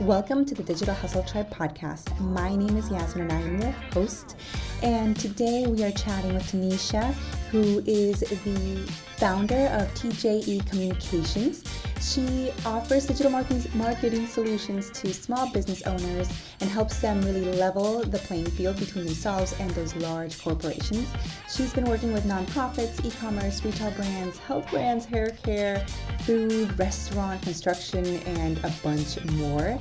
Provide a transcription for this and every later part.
Welcome to the Digital Hustle Tribe podcast. My name is Yasmin and I am your host. And today we are chatting with Tonnisha, who is the founder of TJE Communications. She offers digital marketing, solutions to small business owners and helps them really level the playing field between themselves and those large corporations. She's been working with nonprofits, e commerce, retail brands, health brands, hair care, food, restaurant, construction, and a bunch more.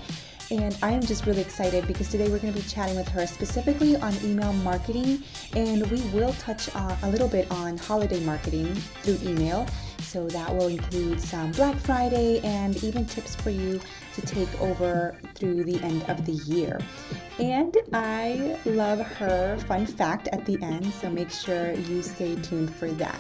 And I am just really excited because today we're going to be chatting with her specifically on email marketing. And we will touch a little bit on holiday marketing through email. So that will include some Black Friday and even tips for you to take over through the end of the year. And I love her fun fact at the end, so make sure you stay tuned for that.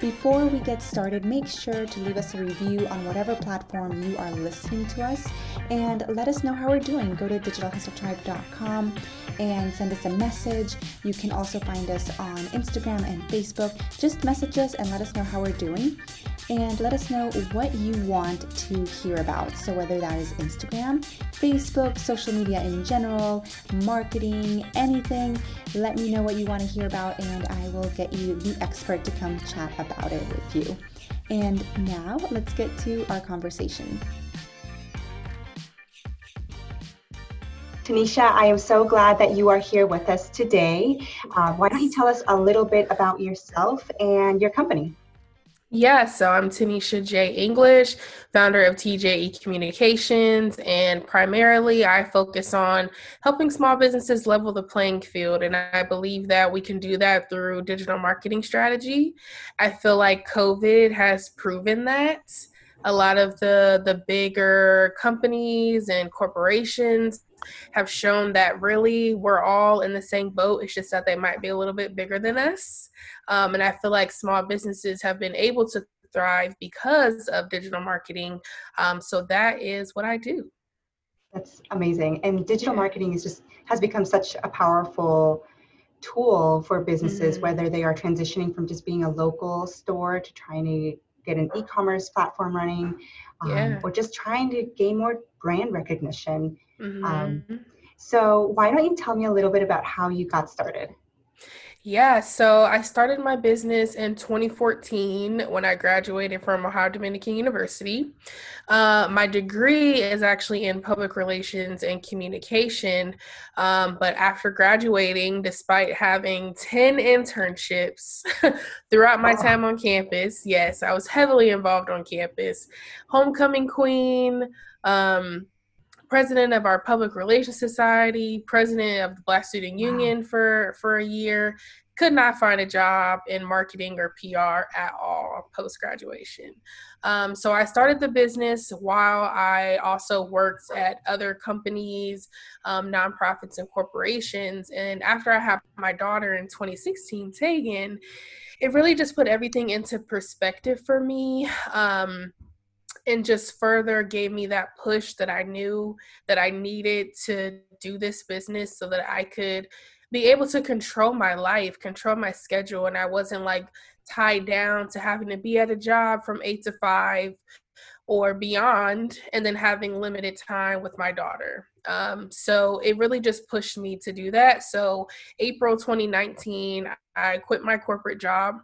Before we get started, make sure to leave us a review on whatever platform you are listening to us and let us know how we're doing. Go to digitalhustletribe.com and send us a message. You can also find us on Instagram and Facebook. Just message us and let us know how we're doing and let us know what you want to hear about. So, whether that is Instagram, Facebook, social media in general, marketing, anything, let me know what you want to hear about, and I will get you the expert to come chat about it with you. And now, let's get to our conversation. Tonnisha, I am so glad that you are here with us today. Uh, why don't you tell us a little bit about yourself and your company? Yeah, so I'm Tonnisha J. English, founder of TJE Communications, and primarily I focus on helping small businesses level the playing field. And I believe that we can do that through digital marketing strategy. I feel like COVID has proven that. A lot of the, the bigger companies and corporations have shown that really we're all in the same boat. It's just that they might be a little bit bigger than us. Um, and I feel like small businesses have been able to thrive because of digital marketing. Um, so that is what I do. That's amazing. And digital marketing is just has become such a powerful tool for businesses, mm-hmm. whether they are transitioning from just being a local store to trying to get an e-commerce platform running, um, yeah. or just trying to gain more brand recognition. Mm-hmm. Um, so why don't you tell me a little bit about how you got started? Yeah, so I started my business in 2014 when I graduated from Ohio Dominican University. Uh, my degree is actually in public relations and communication. Um, but after graduating, despite having 10 internships throughout my time on campus, yes, I was heavily involved on campus. Homecoming queen, um, president of our public relations society, president of the Black Student Union for for a year. Could not find a job in marketing or PR at all post graduation. Um, so I started the business while I also worked at other companies, um, nonprofits, and corporations. And after I had my daughter in 2016, Tegan, it really just put everything into perspective for me. Um, and just further gave me that push that I knew that I needed to do this business so that I could be able to control my life, control my schedule, and I wasn't like tied down to having to be at a job from eight to five or beyond, and then having limited time with my daughter. Um, so it really just pushed me to do that. So, April 2019, I quit my corporate job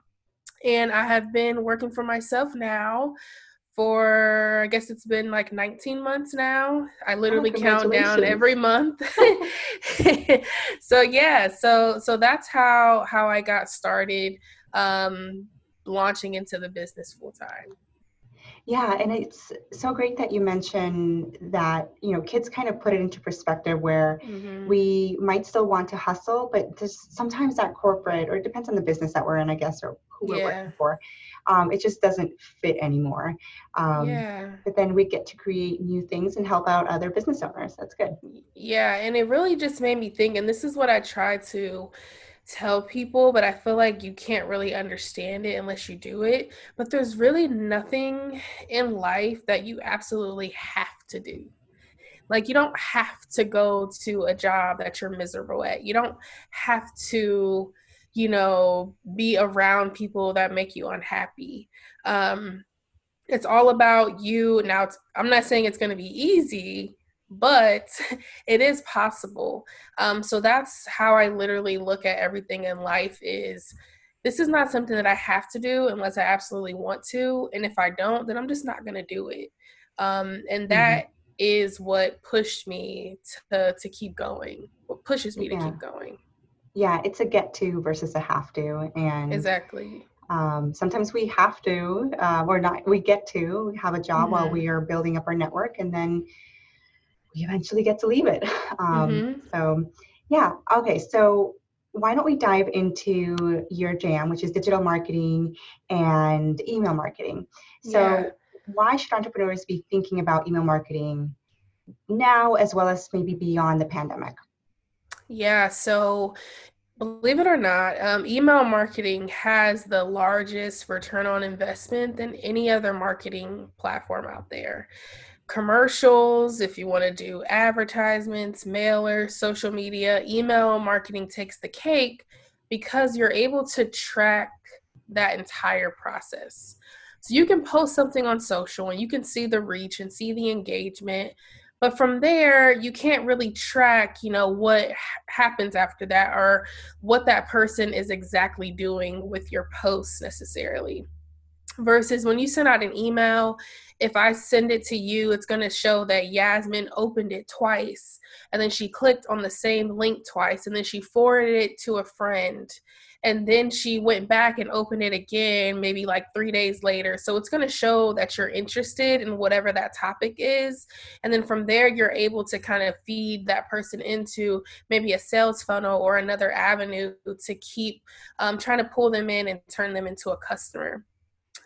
and I have been working for myself now for I guess it's been like 19 months now. I literally oh, count down every month. so yeah, so so that's how how I got started um launching into the business full time. Yeah, and it's so great that you mentioned that, you know, kids kind of put it into perspective where mm-hmm. we might still want to hustle, but just sometimes that corporate, or it depends on the business that we're in, I guess, or who we're working for, um, it just doesn't fit anymore. Um, yeah. But then we get to create new things and help out other business owners. That's good. Yeah, and it really just made me think, and this is what I try to tell people, but I feel like you can't really understand it unless you do it. But there's really nothing in life that you absolutely have to do. Like, you don't have to go to a job that you're miserable at. You don't have to you know, be around people that make you unhappy. Um, it's all about you. Now, I'm not saying it's going to be easy, but it is possible. Um, so that's how I literally look at everything in life is this is not something that I have to do unless I absolutely want to. And if I don't, then I'm just not going to do it. Um, and mm-hmm. that mm-hmm. is what pushed me to, to keep going, what pushes me yeah. to keep going. Yeah, it's a get to versus a have to. And exactly. Um, sometimes we have to, uh, or not, we get to have a job mm-hmm. while we are building up our network, and then we eventually get to leave it. Um, mm-hmm. So, yeah, okay. So, why don't we dive into your jam, which is digital marketing and email marketing? So, yeah. why should entrepreneurs be thinking about email marketing now as well as maybe beyond the pandemic? Yeah, so believe it or not, um, email marketing has the largest return on investment than any other marketing platform out there commercials, if you want to do advertisements, mailer, social media, email marketing takes the cake because you're able to track that entire process. So you can post something on social and you can see the reach and see the engagement. But from there, you can't really track, you know, what happens after that or what that person is exactly doing with your posts necessarily versus when you send out an email if i send it to you it's going to show that yasmin opened it twice and then she clicked on the same link twice and then she forwarded it to a friend and then she went back and opened it again maybe like three days later. So it's going to show that you're interested in whatever that topic is and then from there you're able to kind of feed that person into maybe a sales funnel or another avenue to keep um, trying to pull them in and turn them into a customer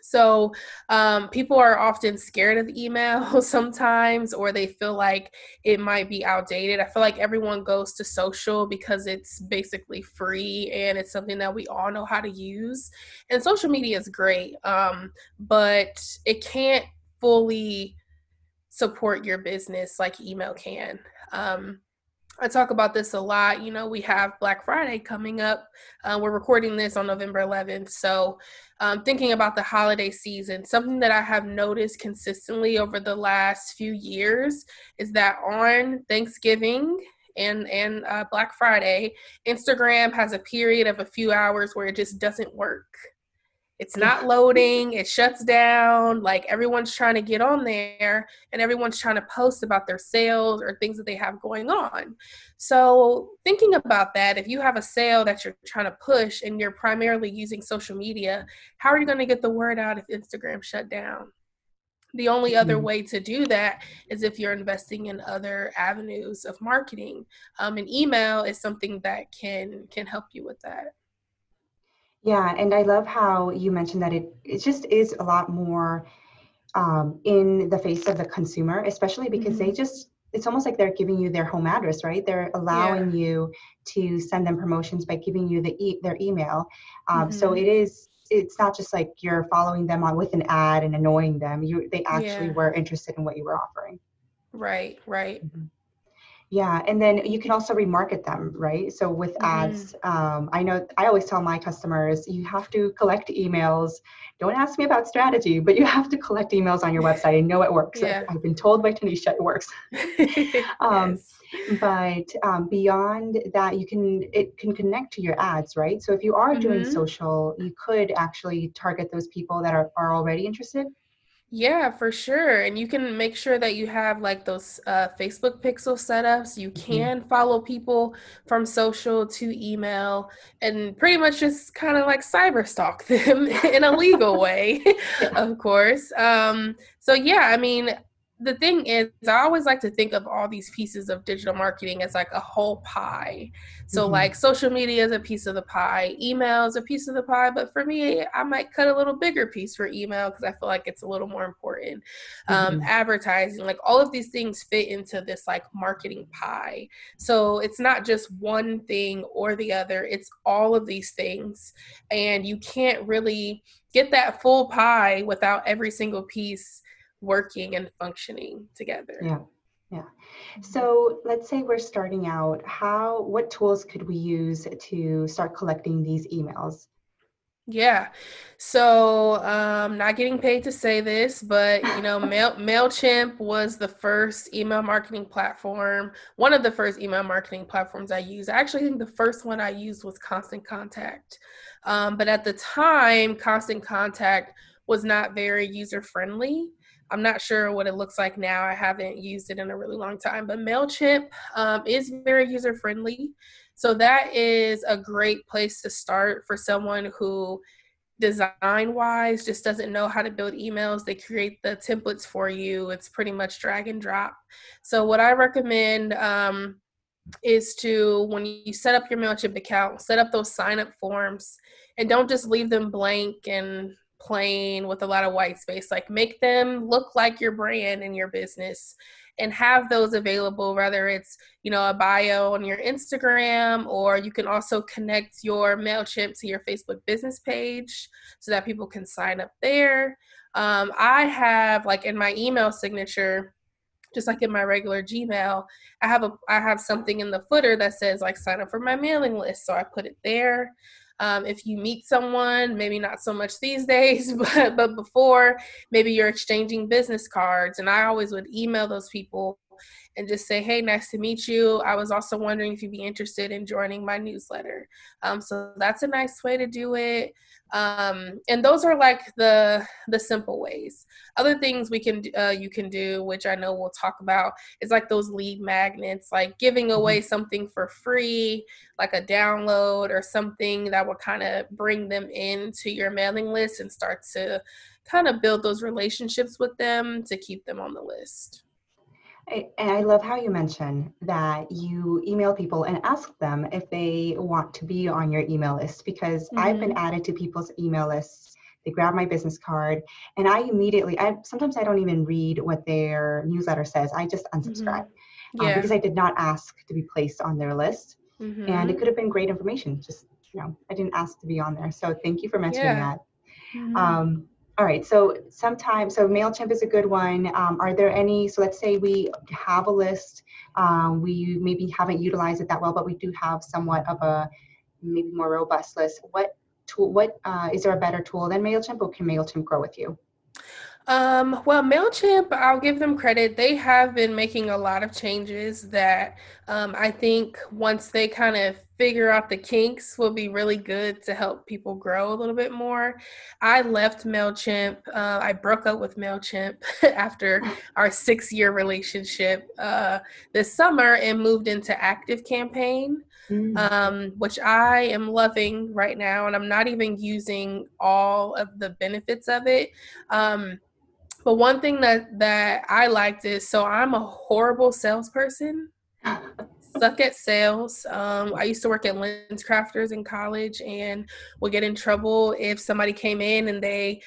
so um, people are often scared of email sometimes, or they feel like it might be outdated. I feel like everyone goes to social because it's basically free and it's something that we all know how to use. And social media is great, um, but it can't fully support your business like email can. Um, I talk about this a lot. You know, we have Black Friday coming up. Uh, we're recording this on November 11th. So, um, thinking about the holiday season, something that I have noticed consistently over the last few years is that on Thanksgiving and and uh, Black Friday, Instagram has a period of a few hours where it just doesn't work. It's not loading, it shuts down. Like everyone's trying to get on there and everyone's trying to post about their sales or things that they have going on. So, thinking about that, if you have a sale that you're trying to push and you're primarily using social media, how are you going to get the word out if Instagram shut down? The only other mm-hmm. way to do that is if you're investing in other avenues of marketing. Um, and email is something that can can help you with that. Yeah, and I love how you mentioned that it it just is a lot more um, in the face of the consumer, especially because mm-hmm. they just it's almost like they're giving you their home address, right? They're allowing yeah. you to send them promotions by giving you the e- their email. Um, mm-hmm. So it is it's not just like you're following them on with an ad and annoying them. You they actually yeah. were interested in what you were offering. Right, right. Mm-hmm. Yeah, and then you can also remarket them, right? So with mm-hmm. ads, um, I know I always tell my customers you have to collect emails. Don't ask me about strategy, but you have to collect emails on your website. I know it works. Yeah. I've been told by Tonnisha it works. um, yes. But um, beyond that, you can it can connect to your ads, right? So if you are doing mm-hmm. social, you could actually target those people that are, are already interested yeah, for sure. And you can make sure that you have like those uh, Facebook pixel setups. You mm-hmm. can mm-hmm. follow people from social to email and pretty much just kind of like cyber stalk them in a legal way, of course. Um, so, yeah, I mean, the thing is i always like to think of all these pieces of digital marketing as like a whole pie so mm-hmm. like social media is a piece of the pie email is a piece of the pie but for me i might cut a little bigger piece for email because i feel like it's a little more important um, mm-hmm. advertising like all of these things fit into this like marketing pie so it's not just one thing or the other it's all of these things and you can't really get that full pie without every single piece working and functioning together. Yeah. Yeah. Mm-hmm. So let's say we're starting out. How, what tools could we use to start collecting these emails? Yeah. So, um, not getting paid to say this, but you know, Mail Mailchimp was the first email marketing platform, one of the first email marketing platforms I used. I actually think the first one I used was Constant Contact. Um, but at the time, Constant Contact was not very user friendly. I'm not sure what it looks like now. I haven't used it in a really long time, but MailChimp um, is very user friendly. So that is a great place to start for someone who design wise just doesn't know how to build emails they create the templates for you it's pretty much drag and drop so what i recommend um, is to when you set up your mailchimp account set up those sign up forms and don't just leave them blank and plain with a lot of white space like make them look like your brand and your business and have those available whether it's you know a bio on your instagram or you can also connect your mailchimp to your facebook business page so that people can sign up there. Um, i have like in my email signature just like in my regular gmail i have a i have something in the footer that says like sign up for my mailing list so i put it there um, if you meet someone, maybe not so much these days, but but before, maybe you're exchanging business cards, and I always would email those people and just say, hey, nice to meet you. I was also wondering if you'd be interested in joining my newsletter. Um, so that's a nice way to do it. Um, and those are like the the simple ways. Other things we can uh, you can do, which I know we'll talk about, is like those lead magnets, like giving mm-hmm. away something for free, like a download or something that will kind of bring them into your mailing list and start to kind of build those relationships with them to keep them on the list. I, and I love how you mention that you email people and ask them if they want to be on your email list because mm-hmm. I've been mm-hmm. added to people's email lists. They grab my business card and I immediately, I sometimes I don't even read what their newsletter says. I just unsubscribe mm-hmm. Yeah. um, because I did not ask to be placed on their list. Mm-hmm. And it could have been great information. Just, you know, I didn't ask to be on there. So thank you for mentioning yeah. that. Mm-hmm. Um, all right, so sometimes, so MailChimp is a good one. Um, are there any, so let's say we have a list, um, we maybe haven't utilized it that well, but we do have somewhat of a maybe more robust list. What tool, what uh, is there a better tool than MailChimp or can MailChimp grow with you? Um, well, MailChimp, I'll give them credit. They have been making a lot of changes that um, I think once they kind of figure out the kinks will be really good to help people grow a little bit more. I left MailChimp. Uh, I broke up with MailChimp after our six year relationship uh, this summer and moved into Active Campaign. Mm-hmm. Um, which I am loving right now, and I'm not even using all of the benefits of it. Um, but one thing that that I liked is so I'm a horrible salesperson. Suck at sales. Um, I used to work at LensCrafters in college and would get in trouble if somebody came in and they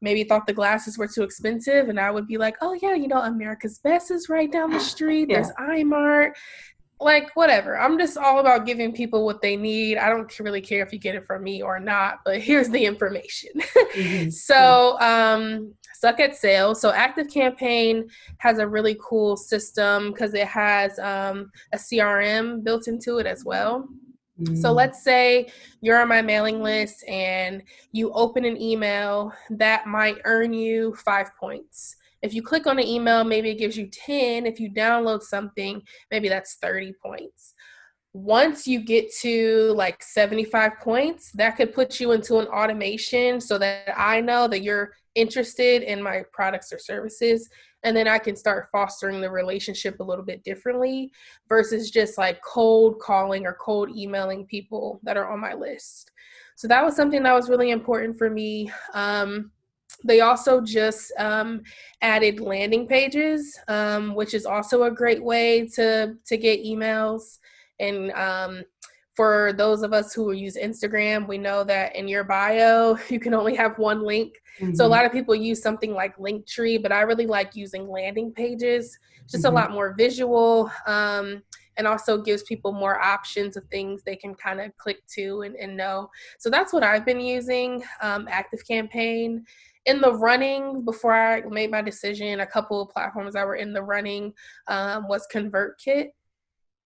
maybe thought the glasses were too expensive and I would be like, "Oh yeah, you know America's Best is right down the street. yeah. There's Eyemart." like whatever. I'm just all about giving people what they need. I don't really care if you get it from me or not, but here's the information. mm-hmm. So, um, suck at sales. So, Active Campaign has a really cool system because it has um, a CRM built into it as well. Mm-hmm. So, let's say you're on my mailing list and you open an email that might earn you five points. If you click on an email, maybe it gives you 10. If you download something, maybe that's 30 points. Once you get to like 75 points, that could put you into an automation so that I know that you're interested in my products or services. And then I can start fostering the relationship a little bit differently versus just like cold calling or cold emailing people that are on my list. So that was something that was really important for me. Um, they also just um, added landing pages, um, which is also a great way to to get emails. And um, for those of us who use Instagram, we know that in your bio you can only have one link. Mm-hmm. So a mm-hmm. lot of people use something like Linktree, but I really like using landing pages. It's just mm-hmm. a lot more visual. Um, and also gives people more options of things they can kind of click to and, and, know. So that's what I've been using, um, Active Campaign in the running before I made my decision. A couple of platforms that were in the running um, was ConvertKit.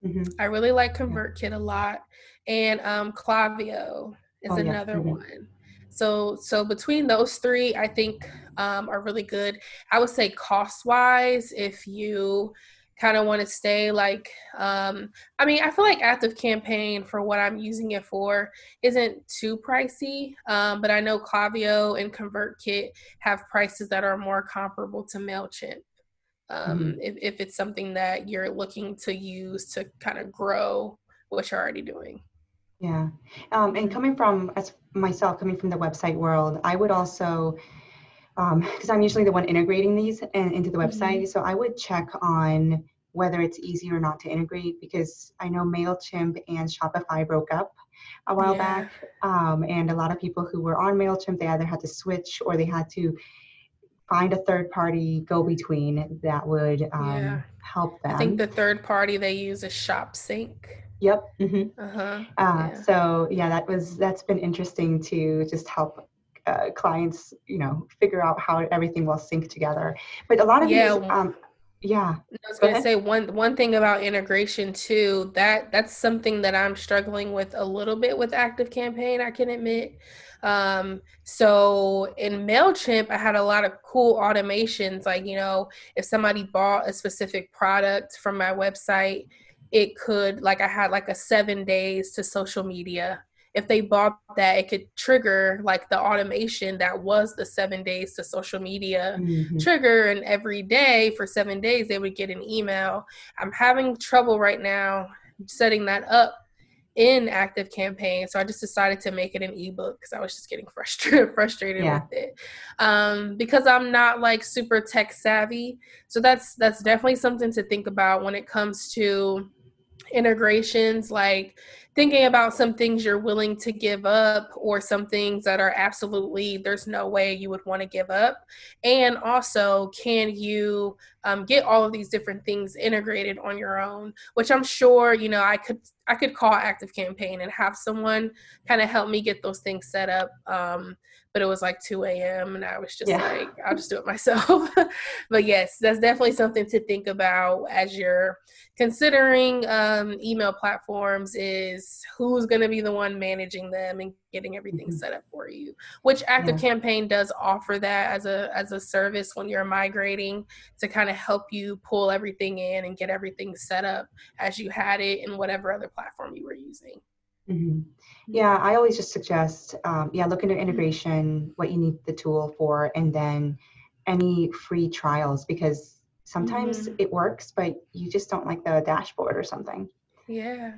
Mm-hmm. I really like ConvertKit a lot, and um, Klaviyo is oh, another yeah. mm-hmm. one. So so between those three, I think um, are really good. I would say cost wise, if you kind of want to stay like um i mean i feel like active campaign for what i'm using it for isn't too pricey um but i know Klaviyo and convertkit have prices that are more comparable to mailchimp um mm-hmm. if, if it's something that you're looking to use to kind of grow what you're already doing yeah um and coming from as myself coming from the website world i would also because um, I'm usually the one integrating these in, into the website. Mm-hmm. So I would check on whether it's easy or not to integrate because I know MailChimp and Shopify broke up a while yeah. back. Um, and a lot of people who were on MailChimp, they either had to switch or they had to find a third party go between that would um, yeah. help them. I think the third party they use is ShopSync. Yep. Mm-hmm. Uh-huh. Uh, yeah. So yeah, that was that's been interesting to just help uh, clients, you know, figure out how everything will sync together. But a lot of yeah. these, um, yeah. I was gonna ahead. say one one thing about integration too. That that's something that I'm struggling with a little bit with Active Campaign. I can admit. Um, so in Mailchimp, I had a lot of cool automations. Like you know, if somebody bought a specific product from my website, it could like I had like a seven days to social media if they bought that, it could trigger like the automation that was the seven days to social media mm-hmm. trigger. And every day for seven days, they would get an email. I'm having trouble right now setting that up in active campaign so i just decided to make it an ebook because i was just getting frustrated frustrated yeah. with it um, because i'm not like super tech savvy so that's that's definitely something to think about when it comes to integrations like thinking about some things you're willing to give up or some things that are absolutely there's no way you would want to give up and also can you um, get all of these different things integrated on your own which i'm sure you know i could i could call active campaign and have someone kind of help me get those things set up um, but it was like 2 a.m. and I was just yeah. like, I'll just do it myself. but yes, that's definitely something to think about as you're considering um, email platforms is who's going to be the one managing them and getting everything mm-hmm. set up for you which active yeah. campaign does offer that as a as a service when you're migrating to kind of help you pull everything in and get everything set up as you had it in whatever other platform you were using Mm-hmm. Yeah, I always just suggest, um, yeah, look into integration, what you need the tool for, and then any free trials because sometimes mm-hmm. it works, but you just don't like the dashboard or something. Yeah.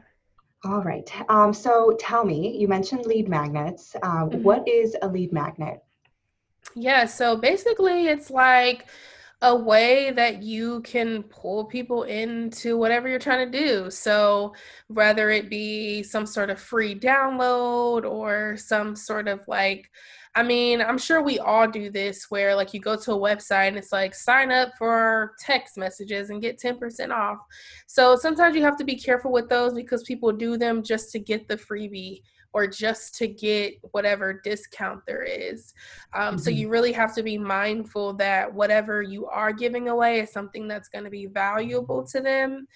All right. Um, so tell me, you mentioned lead magnets. Uh, mm-hmm. what is a lead magnet? Yeah, so basically, it's like a way that you can pull people into whatever you're trying to do. So, whether it be some sort of free download or some sort of like, I mean, I'm sure we all do this where like you go to a website and it's like sign up for text messages and get 10% off. So, sometimes you have to be careful with those because people do them just to get the freebie or just to get whatever discount there is. Um, mm-hmm. So you really have to be mindful that whatever you are giving away is something that's going to be valuable to them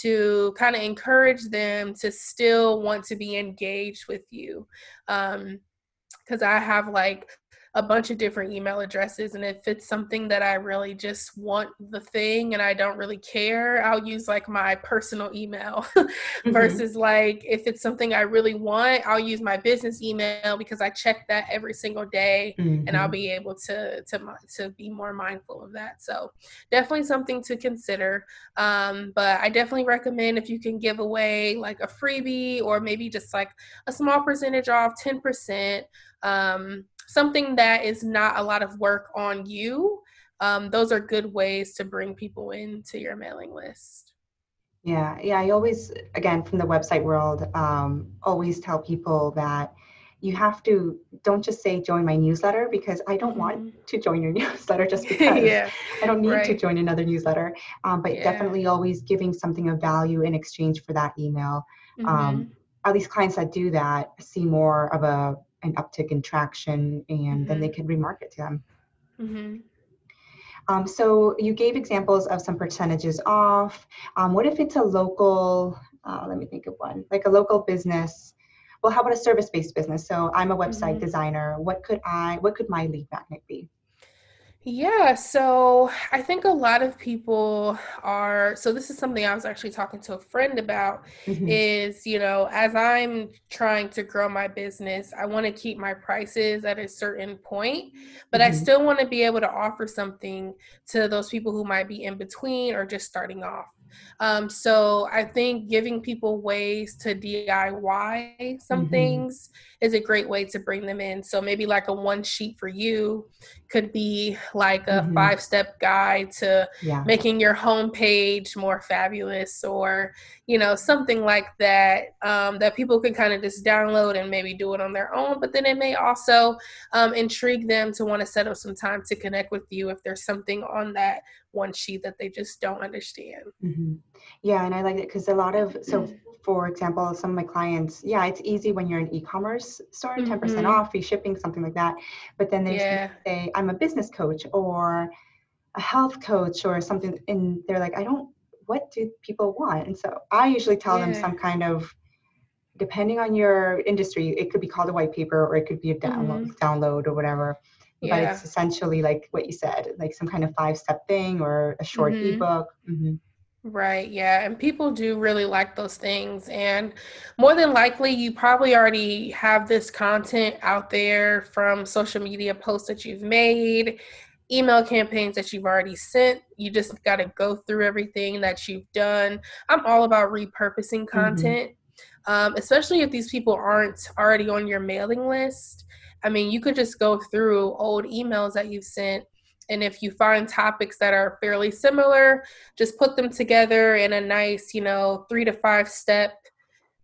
to kind of encourage them to still want to be engaged with you. Because um, I have like a bunch of different email addresses and if it's something that i really just want the thing and i don't really care i'll use like my personal email mm-hmm. versus like if it's something i really want i'll use my business email because i check that every single day mm-hmm. and i'll mm-hmm. be able to to to be more mindful of that so definitely something to consider um, but i definitely recommend if you can give away like a freebie or maybe just like a small percentage off 10% um, something that is not a lot of work on you, um, those are good ways to bring people into your mailing list. Yeah, yeah. I always, again, from the website world, um, always tell people that you have to don't just say join my newsletter because I don't mm-hmm. want to join your newsletter just because yeah, I don't need right. to join another newsletter. Um, but yeah. definitely always giving something of value in exchange for that email. Um, mm-hmm. Um, at least clients that do that see more of a an uptick in traction and mm-hmm. then they mm-hmm. can remarket to them. Mm-hmm. Um, so you gave examples of some percentages off. Um, what if it's a local, uh, let me think of one, like a local business well how about a service-based business so i'm a website Mhm. designer what could i what could my lead magnet be Yeah, so I think a lot of people are. So, this is something I was actually talking to a friend about Mhm. is, you know, as I'm trying to grow my business, I want to keep my prices at a certain point, but I Mhm. still want to be able to offer something to those people who might be in between or just starting off. Um, so I think giving people ways to DIY some Mhm. things is a great way to bring them in. So maybe like a one sheet for you could be like a Mhm. five step guide to yeah making your homepage more fabulous or you know something like that um, that people can kind of just download and maybe do it on their own but then it may also um, intrigue them to want to set up some time to connect with you if there's something on that one sheet that they just don't understand Mhm. Yeah, and I like it because a lot of so for example, some of my clients, yeah, it's easy when you're an e-commerce store, 10% Mhm. off, free shipping, something like that. But then they yeah say, I'm a business coach or a health coach or something, and they're like, I don't, what do people want? And so I usually tell them some kind of, depending on your industry, it could be called a white paper or it could be a download, download or whatever. But it's essentially like what you said, like some kind of five-step thing or a short Mhm. ebook. Mhm. Right, yeah. And people do really like those things. And more than likely, you probably already have this content out there from social media posts that you've made, email campaigns that you've already sent. You just got to go through everything that you've done. I'm all about repurposing content, um, especially if these people aren't already on your mailing list. I mean, you could just go through old emails that you've sent. And if you find topics that are fairly similar, just put them together in a nice, you know, three to five step.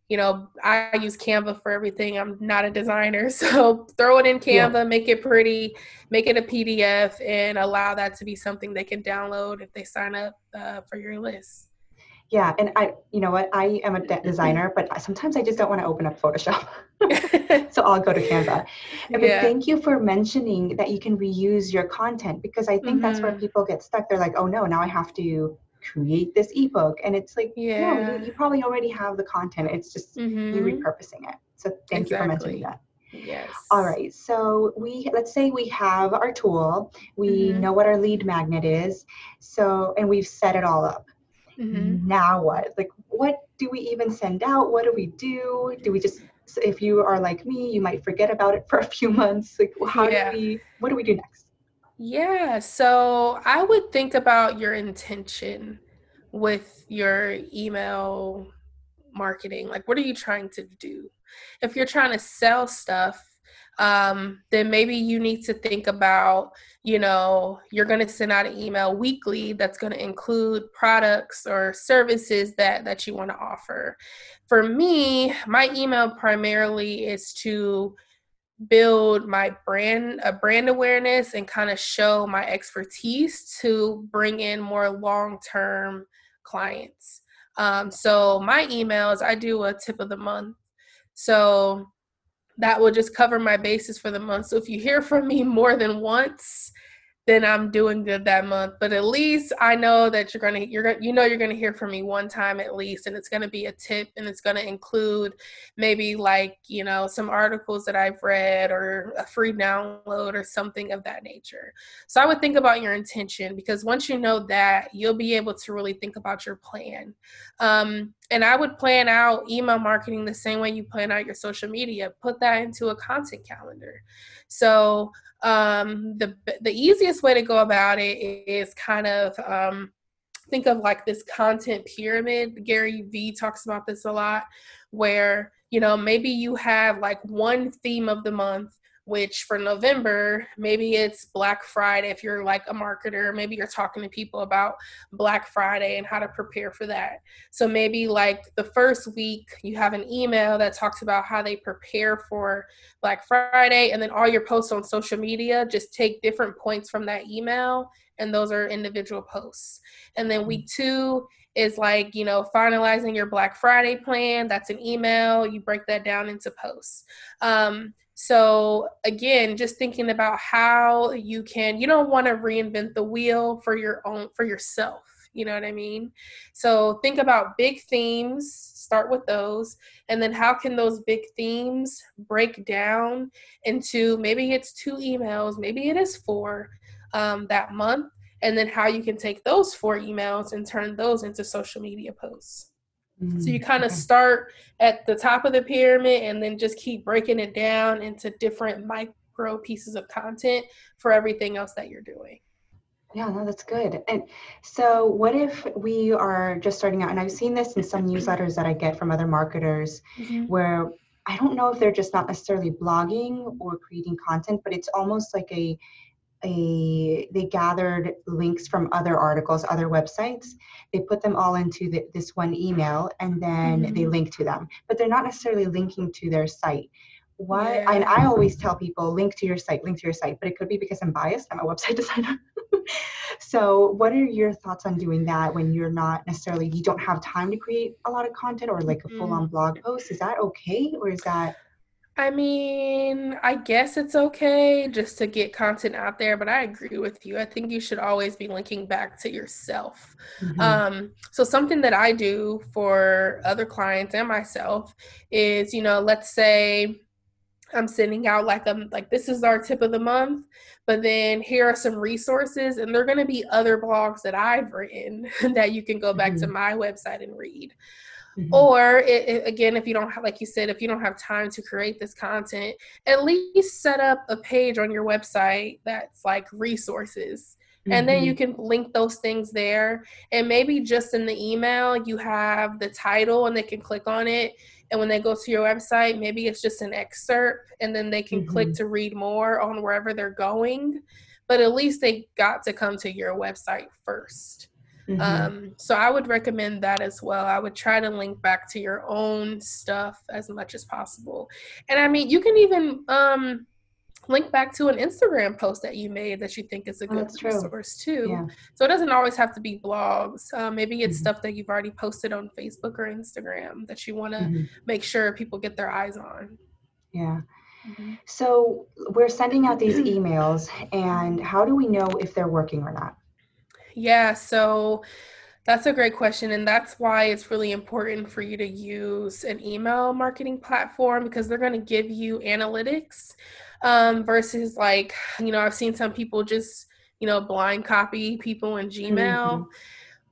You know, I use Canva for everything. I'm not a designer. So throw it in Yeah. Canva, make it pretty, make it a PDF, and allow that to be something they can download if they sign up uh, for your list. Yeah, and I, you know what, I am a de- designer, but sometimes I just don't want to open up Photoshop. so I'll go to Canva. But yeah. thank you for mentioning that you can reuse your content because I think that's where Mhm. people get stuck. They're like, oh no, now I have to create this ebook. And it's like, no, you, you probably already have the content. It's just you Mhm. repurposing it. So thank you for mentioning that. Yes. All right. So we let's say we have our tool. We Mhm. know what our lead magnet is. So and we've set it all up Mhm. now what like what do we even send out what do we do do we just if you are like me you might forget about it for a few months like how Yeah. do we what do we do next Yeah, so I would think about your intention with your email marketing. Like, what are you trying to do? If you're trying to sell stuff, um, then maybe you need to think about, you know, you're going to send out an email weekly that's going to include products or services that that you want to offer. For me, my email primarily is to build my brand a brand awareness and kind of show my expertise to bring in more long-term clients um, so my emails i do a tip of the month so that will just cover my bases for the month. So if you hear from me more than once then I'm doing good that month. But at least I know that you're gonna you're gonna you know you're gonna hear from me one time at least, and it's gonna be a tip, and it's gonna include maybe like you know some articles that I've read or a free download or something of that nature. So I would think about your intention because once you know that, you'll be able to really think about your plan. Um, and I would plan out email marketing the same way you plan out your social media. Put that into a content calendar. So um, the the easiest way to go about it is kind of um, think of like this content pyramid. Gary Vee talks about this a lot, where you know maybe you have like one theme of the month which for November, maybe it's Black Friday if you're like a marketer, maybe you're talking to people about Black Friday and how to prepare for that. So maybe like the first week you have an email that talks about how they prepare for Black Friday and then all your posts on social media just take different points from that email and those are individual posts. And then week 2 is like, you know, finalizing your Black Friday plan, that's an email, you break that down into posts. Um so again, just thinking about how you can you don't want to reinvent the wheel for your own for yourself. You know what I mean? So think about big themes, start with those, and then how can those big themes break down into maybe it's two emails, maybe it is four um, that month, and then how you can take those four emails and turn those into social media posts. So you mm, kind of start at the top of the pyramid and then just keep breaking it down into different micro pieces of content for everything else that you're doing. Yeah, no, that's good. And so, what if we are just starting out? And I've seen this in some newsletters that I get from other marketers mm-hmm. where I don't know if they're just not necessarily blogging or creating content, but it's almost like a a they gathered links from other articles other websites they put them all into the, this one email and then mm-hmm. they link to them but they're not necessarily linking to their site why yeah. and i always tell people link to your site link to your site but it could be because i'm biased i'm a website designer so what are your thoughts on doing that when you're not necessarily you don't have time to create a lot of content or like a full-on mm-hmm. blog post is that okay or is that I mean, I guess it's okay just to get content out there, but I agree with you. I think you should always be linking back to yourself. Mm-hmm. Um, so, something that I do for other clients and myself is, you know, let's say I'm sending out like I'm um, like this is our tip of the month, but then here are some resources, and they're going to be other blogs that I've written that you can go back mm-hmm. to my website and read. Mm-hmm. Or it, it, again, if you don't have, like you said, if you don't have time to create this content, at least set up a page on your website that's like resources. Mm-hmm. And then you mm-hmm. can link those things there. And maybe just in the email, you have the title and they can click on it. And when they go to your website, maybe it's just an excerpt and then they can mm-hmm. click to read more on wherever they're going. But at least they got to come to your website first. Mm-hmm. Um, so I would recommend that as well. I would try to link back to your own stuff as much as possible. And I mean, you can even um, link back to an Instagram post that you made that you think is a oh, good oh, resource too. Yeah. So it doesn't always have to be blogs. Uh, maybe it's mm-hmm. stuff that you've already posted on Facebook or Instagram that you want to mm-hmm. make sure people get their eyes on. Yeah. Mm-hmm. So we're sending out these emails, and how do we know if they're working or not? Yeah, so that's a great question. And that's why it's really important for you to use an email marketing platform because they're going to give you analytics um, versus, like, you know, I've seen some people just, you know, blind copy people in Gmail. Mm-hmm.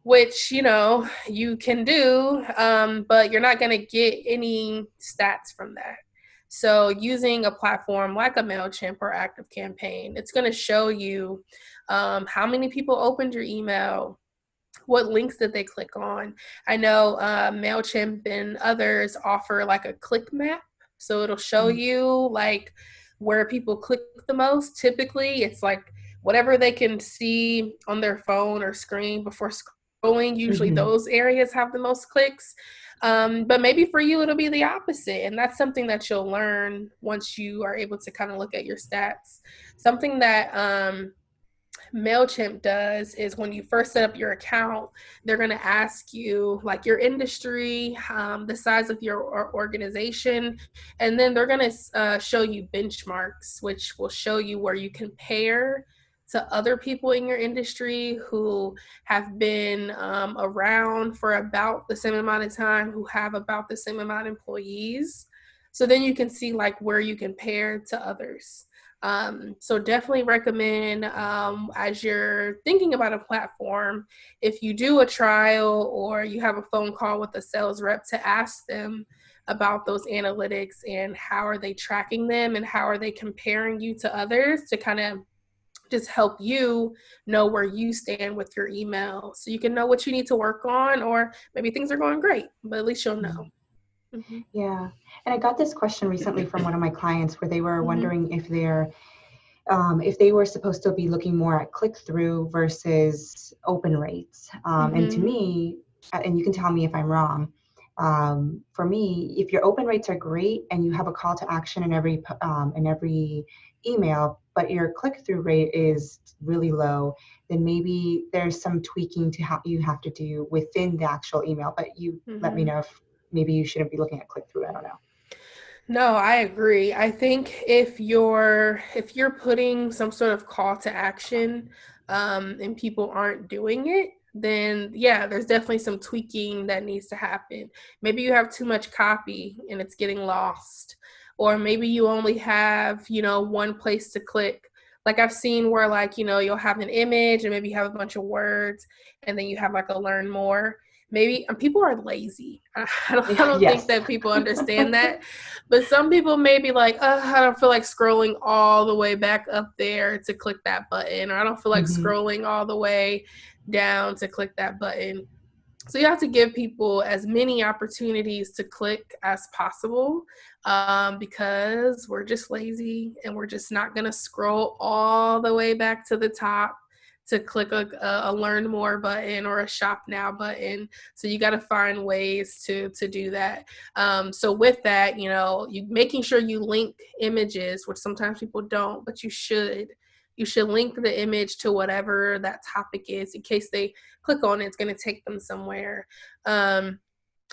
Which you know you can do, um, but you're not going to get any stats from that. So, using a platform like a MailChimp or ActiveCampaign, it's going to show you um, how many people opened your email, what links did they click on. I know uh, MailChimp and others offer like a click map. So, it'll show mm-hmm. you like where people click the most. Typically, it's like whatever they can see on their phone or screen before scrolling. Usually, mm-hmm. those areas have the most clicks. Um, but maybe for you, it'll be the opposite. And that's something that you'll learn once you are able to kind of look at your stats. Something that um, MailChimp does is when you first set up your account, they're going to ask you like your industry, um, the size of your organization, and then they're going to uh, show you benchmarks, which will show you where you compare to other people in your industry who have been um, around for about the same amount of time, who have about the same amount of employees. So then you can see like where you compare to others. Um, so definitely recommend um, as you're thinking about a platform, if you do a trial or you have a phone call with a sales rep to ask them about those analytics and how are they tracking them and how are they comparing you to others to kind of just help you know where you stand with your email so you can know what you need to work on or maybe things are going great but at least you'll know mm-hmm. yeah and i got this question recently from one of my clients where they were mm-hmm. wondering if they're um, if they were supposed to be looking more at click through versus open rates um, mm-hmm. and to mm-hmm. me and you can tell me if i'm wrong um, for me if your open rates are great and you have a call to action in every um, in every email, but your click through rate is really low, then maybe there's some tweaking to how you have to do within the actual email. But you mm-hmm. let me mm-hmm. know if maybe you shouldn't be looking at click through. I don't know. No, I agree. I think if you're if you're putting some sort of call to action um, and people aren't doing it, then yeah, there's definitely some tweaking that needs to happen. Maybe you have too much copy and it's getting lost. Or maybe you only have, you know, one place to click. Like I've seen where like, you know, you'll have an image and maybe you have a bunch of words and then you have like a learn more maybe people are lazy. I don't, I don't yes. think that people understand that. But some people may be like, oh, I don't feel like scrolling all the way back up there to click that button, or I don't feel like mm-hmm. scrolling all the way down to click that button. So you have to give people as many opportunities to click as possible um, because we're just lazy and we're just not going to scroll all the way back to the top to click a, a, learn more button or a shop now button. So you got to find ways to to do that. Um, so with that you know you making sure you link images which sometimes people don't but you should. You should link the image to whatever that topic is in case they click on it it's going to take them somewhere. Um,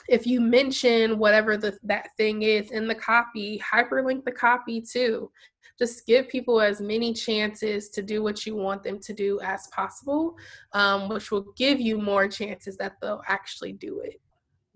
if you mention whatever the, that thing is in the copy hyperlink the copy too just give people as many chances to do what you want them to do as possible, um, which will give you more chances that they'll actually do it.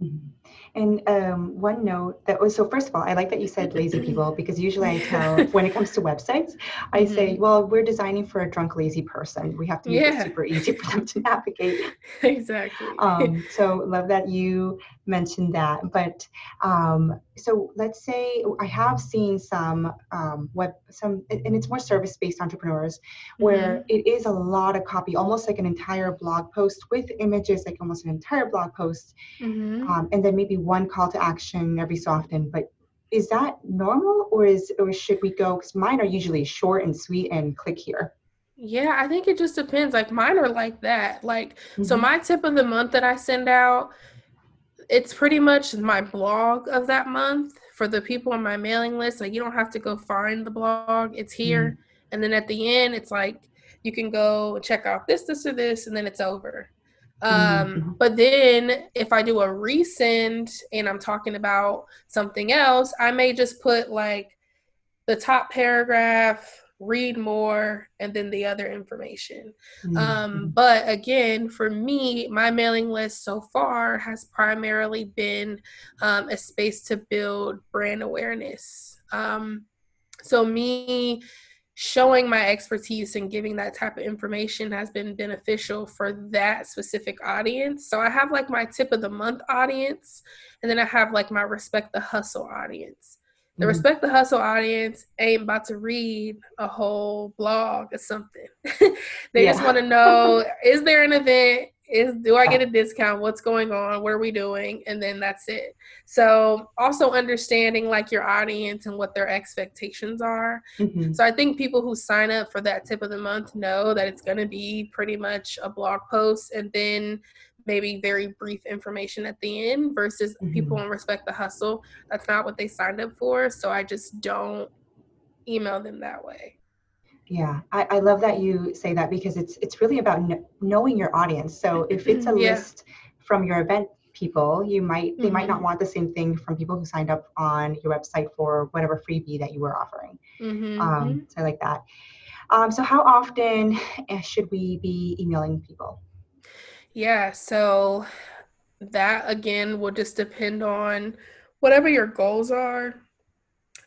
Mm-hmm. And um, one note that was so, first of all, I like that you said lazy people because usually I tell when it comes to websites, I mm-hmm. say, well, we're designing for a drunk, lazy person. We have to make yeah. it super easy for them to navigate. exactly. Um, so, love that you mentioned that. But um, so let's say I have seen some um, web, some, and it's more service based entrepreneurs where mm-hmm. it is a lot of copy, almost like an entire blog post with images, like almost an entire blog post. Mm-hmm. Um, and then maybe one call to action every so often. But is that normal or is or should we go because mine are usually short and sweet and click here yeah i think it just depends like mine are like that like mm-hmm. so my tip of the month that i send out it's pretty much my blog of that month for the people on my mailing list. Like you don't have to go find the blog; it's here. Mm-hmm. And then at the end, it's like you can go check out this, this, or this, and then it's over. Um, mm-hmm. But then if I do a resend and I'm talking about something else, I may just put like the top paragraph read more, and then the other information. Mm-hmm. Um, but again, for me, my mailing list so far has primarily been um, a space to build brand awareness. Um, so, me showing my expertise and giving that type of information has been beneficial for that specific audience. So I have like my tip of the month audience, and then I have like my respect the hustle audience. The mm-hmm. Respect the Hustle audience ain't about to read a whole blog or something. they yeah. just want to know is there an event? Is do I get a discount? What's going on? What are we doing? And then that's it. So also understanding like your audience and what their expectations are. Mm-hmm. So I think people who sign up for that tip of the month know that it's gonna be pretty much a blog post and then maybe very brief information at the end versus mm-hmm. people on respect the hustle that's not what they signed up for so i just don't email them that way yeah I, I love that you say that because it's it's really about kn- knowing your audience so if it's a yeah. list from your event people you might they mm-hmm. might not mm-hmm. want the same thing from people who signed up on your website for whatever freebie that you were offering mm-hmm. um, so i like that um, so how often eh, should we be emailing people yeah, so that again will just depend on whatever your goals are.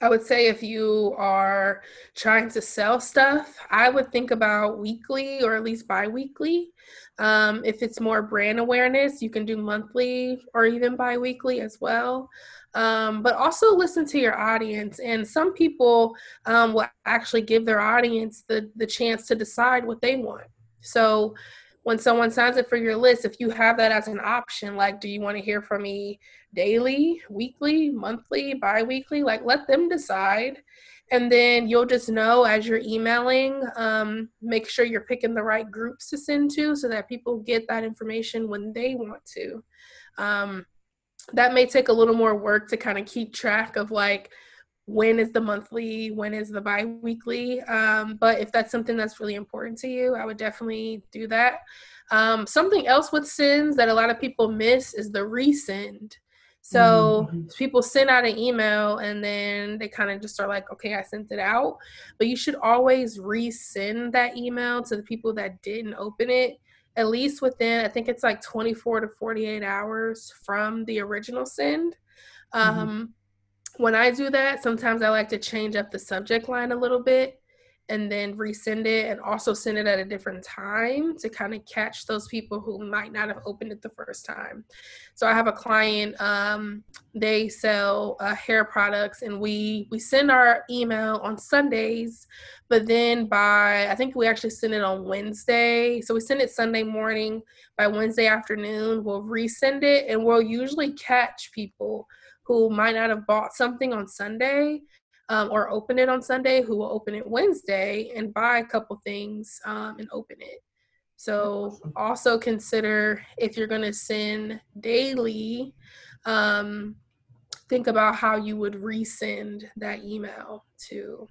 I would say if you are trying to sell stuff, I would think about weekly or at least bi weekly. Um, if it's more brand awareness, you can do monthly or even bi weekly as well. Um, but also listen to your audience. And some people um, will actually give their audience the, the chance to decide what they want. So when someone signs up for your list, if you have that as an option, like, do you want to hear from me daily, weekly, monthly, bi weekly? Like, let them decide. And then you'll just know as you're emailing, um, make sure you're picking the right groups to send to so that people get that information when they want to. Um, that may take a little more work to kind of keep track of like when is the monthly, when is the bi-weekly. Um, but if that's something that's really important to you, I would definitely do that. Um, something else with sends that a lot of people miss is the resend. So mm-hmm. people send out an email and then they kind of just are like, okay, I sent it out. But you should always resend that email to the people that didn't open it at least within, I think it's like 24 to 48 hours from the original send. Mm-hmm. Um, mm-hmm. When I do that, sometimes I like to change up the subject line a little bit and then resend it and also send it at a different time to kind of catch those people who might not have opened it the first time. So I have a client, um, they sell uh, hair products and we we send our email on Sundays, but then by I think we actually send it on Wednesday. So we send it Sunday morning. By Wednesday afternoon, we'll resend it and we'll usually catch people who might not have bought something on Sunday um, or open it on Sunday, who will open it Wednesday and buy a couple things um, and open it. So also consider if you're going to send daily, um, think about how you would resend that email to.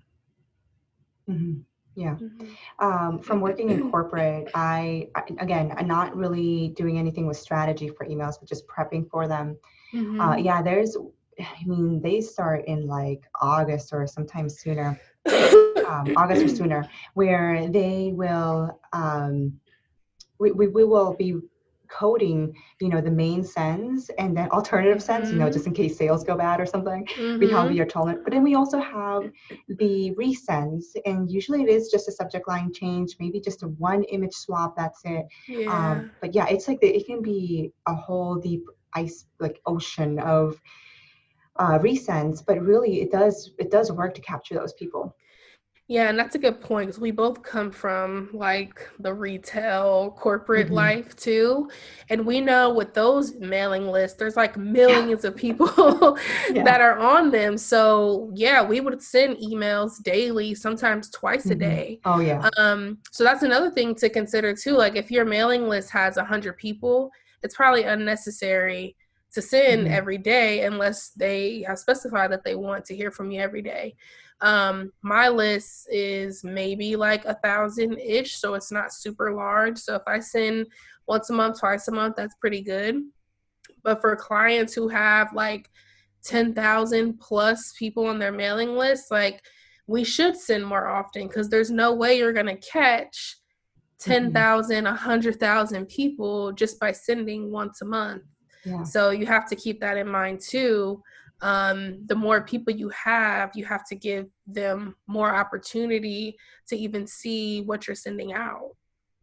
Mm-hmm. Yeah. Mm-hmm. Um, from working in corporate, I, I, again, I'm not really doing anything with strategy for emails, but just prepping for them. Mm-hmm. Uh, yeah, there's I mean, they start in like August or sometimes sooner, um, August or sooner, where they will, um, we, we, we will be coding, you know, the main sends and then alternative sends, mm-hmm. you know, just in case sales go bad or something. Mm-hmm. We have your tolerant, but then we also have the resends, and usually it is just a subject line change, maybe just a one image swap. That's it. Yeah. Um, but yeah, it's like the, it can be a whole deep ice like ocean of uh, resends, but really it does it does work to capture those people. Yeah, and that's a good point because we both come from like the retail corporate mm-hmm. life too. And we know with those mailing lists, there's like millions yeah. of people yeah. that are on them. So yeah, we would send emails daily, sometimes twice mm-hmm. a day. Oh yeah. Um, so that's another thing to consider too. Like if your mailing list has a hundred people, it's probably unnecessary to send mm-hmm. every day unless they have specified that they want to hear from you every day. Um, my list is maybe like a thousand ish, so it's not super large. So if I send once a month, twice a month, that's pretty good. But for clients who have like 10,000 plus people on their mailing list, like we should send more often because there's no way you're going to catch. 10,000, 100,000 people just by sending once a month. So you have to keep that in mind too. Um, the more people you have, you have to give them more opportunity to even see what you're sending out.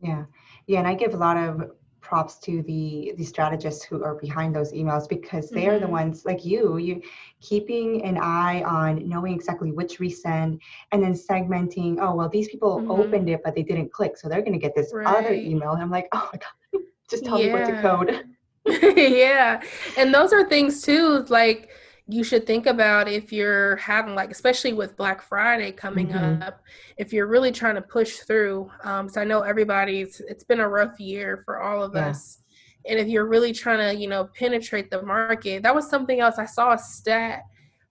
Yeah, yeah, and I give a lot of props to the the strategists who are behind those emails because they mm-hmm. are the mm-hmm. ones like you you keeping an eye on knowing exactly which resend and then segmenting oh well these people mm-hmm. opened it but they didn't click so they're going to get this right. other email and i'm like oh my god just tell yeah. me what to code yeah. And those are things too, like you should think about if you're having like especially with black friday coming mm-hmm. up if you're really trying to push through um so i know everybody's it's been a rough year for all of yeah. us and if you're really trying to you know penetrate the market that was something else i saw a stat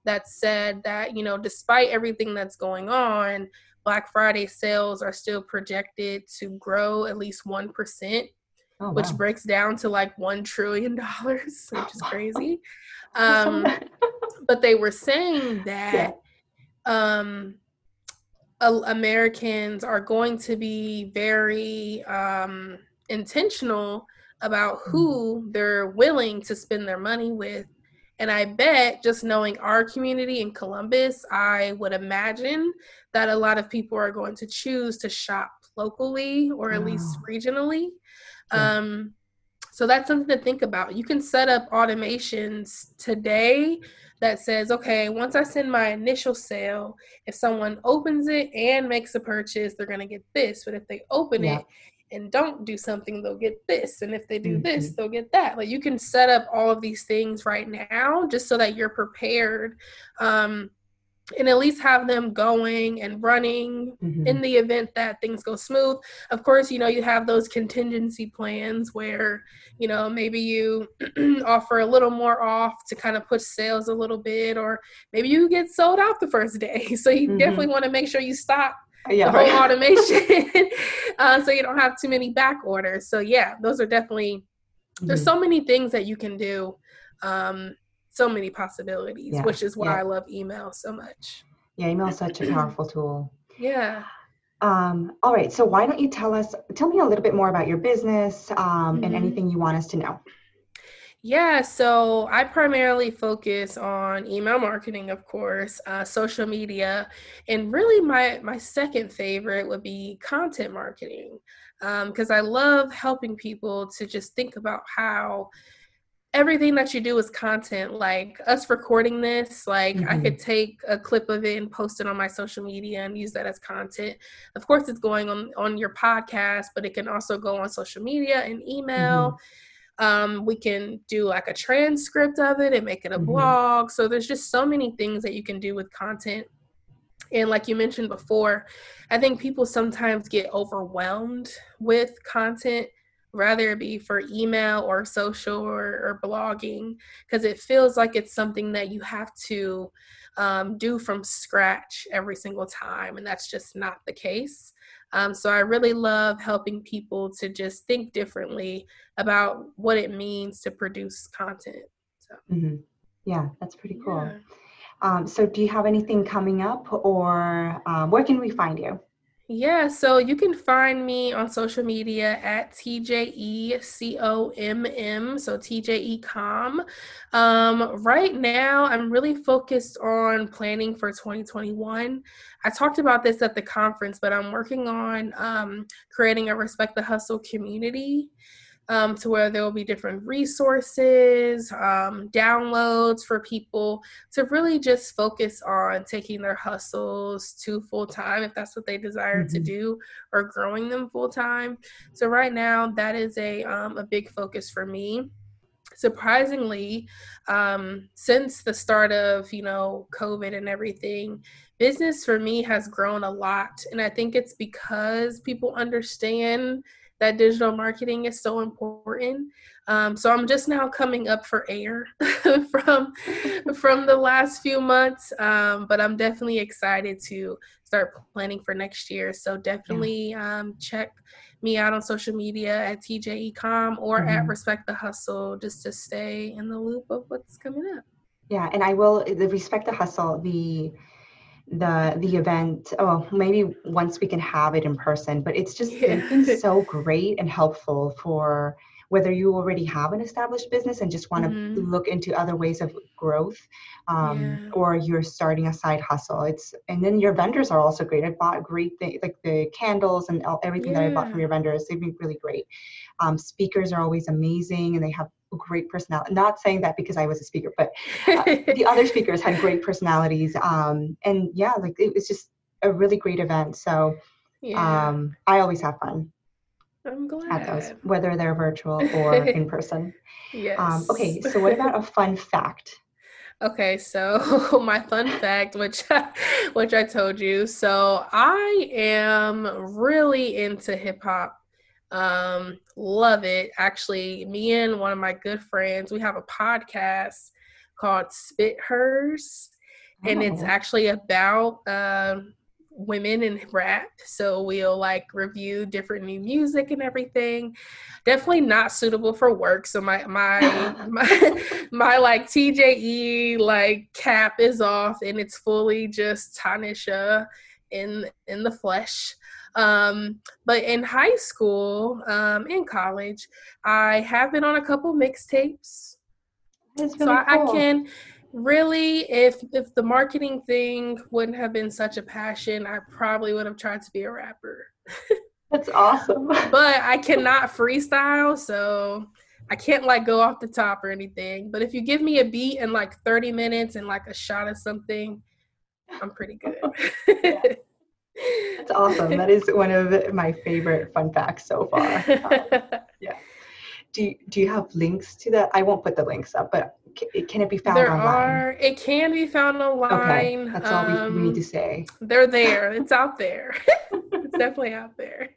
that said that you know despite everything that's going on black friday sales are still projected to grow at least 1% oh, which wow. breaks down to like one trillion dollars, which is crazy. Um, but they were saying that um, Americans are going to be very um, intentional about who mm-hmm. they're willing to spend their money with. And I bet just knowing our community in Columbus, I would imagine that a lot of people are going to choose to shop locally or at wow. least regionally. Um, so that's something to think about. You can set up automations today that says, okay, once I send my initial sale, if someone opens it and makes a purchase, they're going to get this. But if they open yeah. it and don't do something, they'll get this. And if they do mm-hmm. this, they'll get that. Like you can set up all of these things right now just so that you're prepared. Um, and at least have them going and running mm-hmm. in the event that things go smooth. Of course, you know, you have those contingency plans where, you know, maybe you offer a little more off to kind of push sales a little bit, or maybe you get sold out the first day. So you mm-hmm. definitely want to make sure you stop yeah, the whole right. automation uh, so you don't have too many back orders. So, yeah, those are definitely, mm-hmm. there's so many things that you can do. Um, so many possibilities, yeah. which is why yeah. I love email so much. Yeah, email is such a powerful tool. Yeah. Um, all right. So why don't you tell us, tell me a little bit more about your business um, Mm-hmm. and anything you want us to know. Yeah, so I primarily focus on email marketing, of course, uh, social media, and really my my second favorite would be content marketing, because I love helping people to just think about how everything that you do is content. Like us recording this, like I Mhm. could take a clip of it and post it on my social media and use that as content. Of course, it's going on on your podcast, but it can also go on social media and email. Um, we can do like a transcript of it and make it a Mhm. blog. So there's just so many things that you can do with content. And like you mentioned before, I think people sometimes get overwhelmed with content, rather it be for email or social or, or blogging, because it feels like it's something that you have to um, do from scratch every single time. And that's just not the case. Um, so I really love helping people to just think differently about what it means to produce content. So, Mhm. Yeah, that's pretty cool. yeah. Um, so do you have anything coming up or um, where can we find you? Yeah, so you can find me on social media at TJECOMM, so TJECOM. Um, right now, I'm really focused on planning for 2021. I talked about this at the conference, but I'm working on um, creating a Respect the Hustle community. Um, to where there will be different resources, um, downloads for people to really just focus on taking their hustles to full time if that's what they desire to Mhm. do, or growing them full time. So right now, that is a um, a big focus for me. Surprisingly, um, since the start of you know COVID and everything, business for me has grown a lot, and I think it's because people understand that digital marketing is so important. Um, so I'm just now coming up for air from from the last few months, um, but I'm definitely excited to start planning for next year. So definitely um, check me out on social media at TJEcom or at Mhm. Respect the Hustle just to stay in the loop of what's coming up. Yeah, and I will the respect the hustle, the the the event. Oh, maybe once we can have it in person, but it's just Yeah. it's been so great and helpful for whether you already have an established business and just want to Mhm. look into other ways of growth, um, Yeah. or you're starting a side hustle. It's and then your vendors are also great. I bought great things like the candles and all, everything that I bought from your vendors. They've been really great. Um, speakers are always amazing and they have great personality. Not saying that because I was a speaker, but uh, the other speakers had great personalities um and yeah like it was just a really great event so yeah, um i always have fun I'm at those glad. whether they're virtual or in person Yes. um okay so what about a fun fact Okay, so my fun fact, which which I told you, so I am really into hip hop. Um, love it. Actually, me and one of my good friends, we have a podcast called Spit Hers, and it's Oh, actually about um women in rap. So we'll like review different new music and everything. Definitely not suitable for work. So my my my my like TJE like cap is off and it's fully just Tonnisha in in the flesh. Um, but in high school, um, in college, I have been on a couple mixtapes. So I, I can really if if the marketing thing wouldn't have been such a passion i probably would have tried to be a rapper. That's awesome. But i cannot freestyle so i can't like go off the top or anything. But if you give me a beat in like 30 minutes and like a shot of something i'm pretty good that's awesome. That is one of my favorite fun facts so far. Um, do you, do you have links to that? I won't put the links up but ca- can it be found there online? are it can be found online. okay that's all we, we need um, to say. they're there. It's out there. It's definitely out there.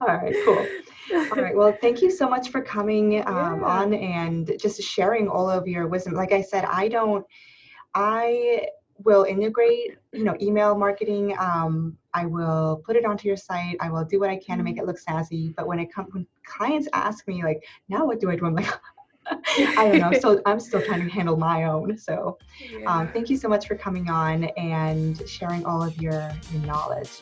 All right cool. All right. Well, thank you so much for coming um, Yeah. on and just sharing all of your wisdom. Like I said, I don't, I will integrate, you know, email marketing. Um, I will put it onto your site. I will do what I can to make it look snazzy. But when it comes, when clients ask me like, now what do I do? I'm like, I don't know. So I'm still trying to handle my own. So um, thank you so much for coming on and sharing all of your, your knowledge.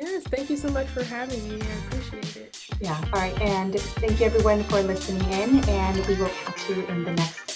Yes, thank you so much for having me. I appreciate it. Yeah, all right. And thank you everyone for listening in, and we will catch you in the next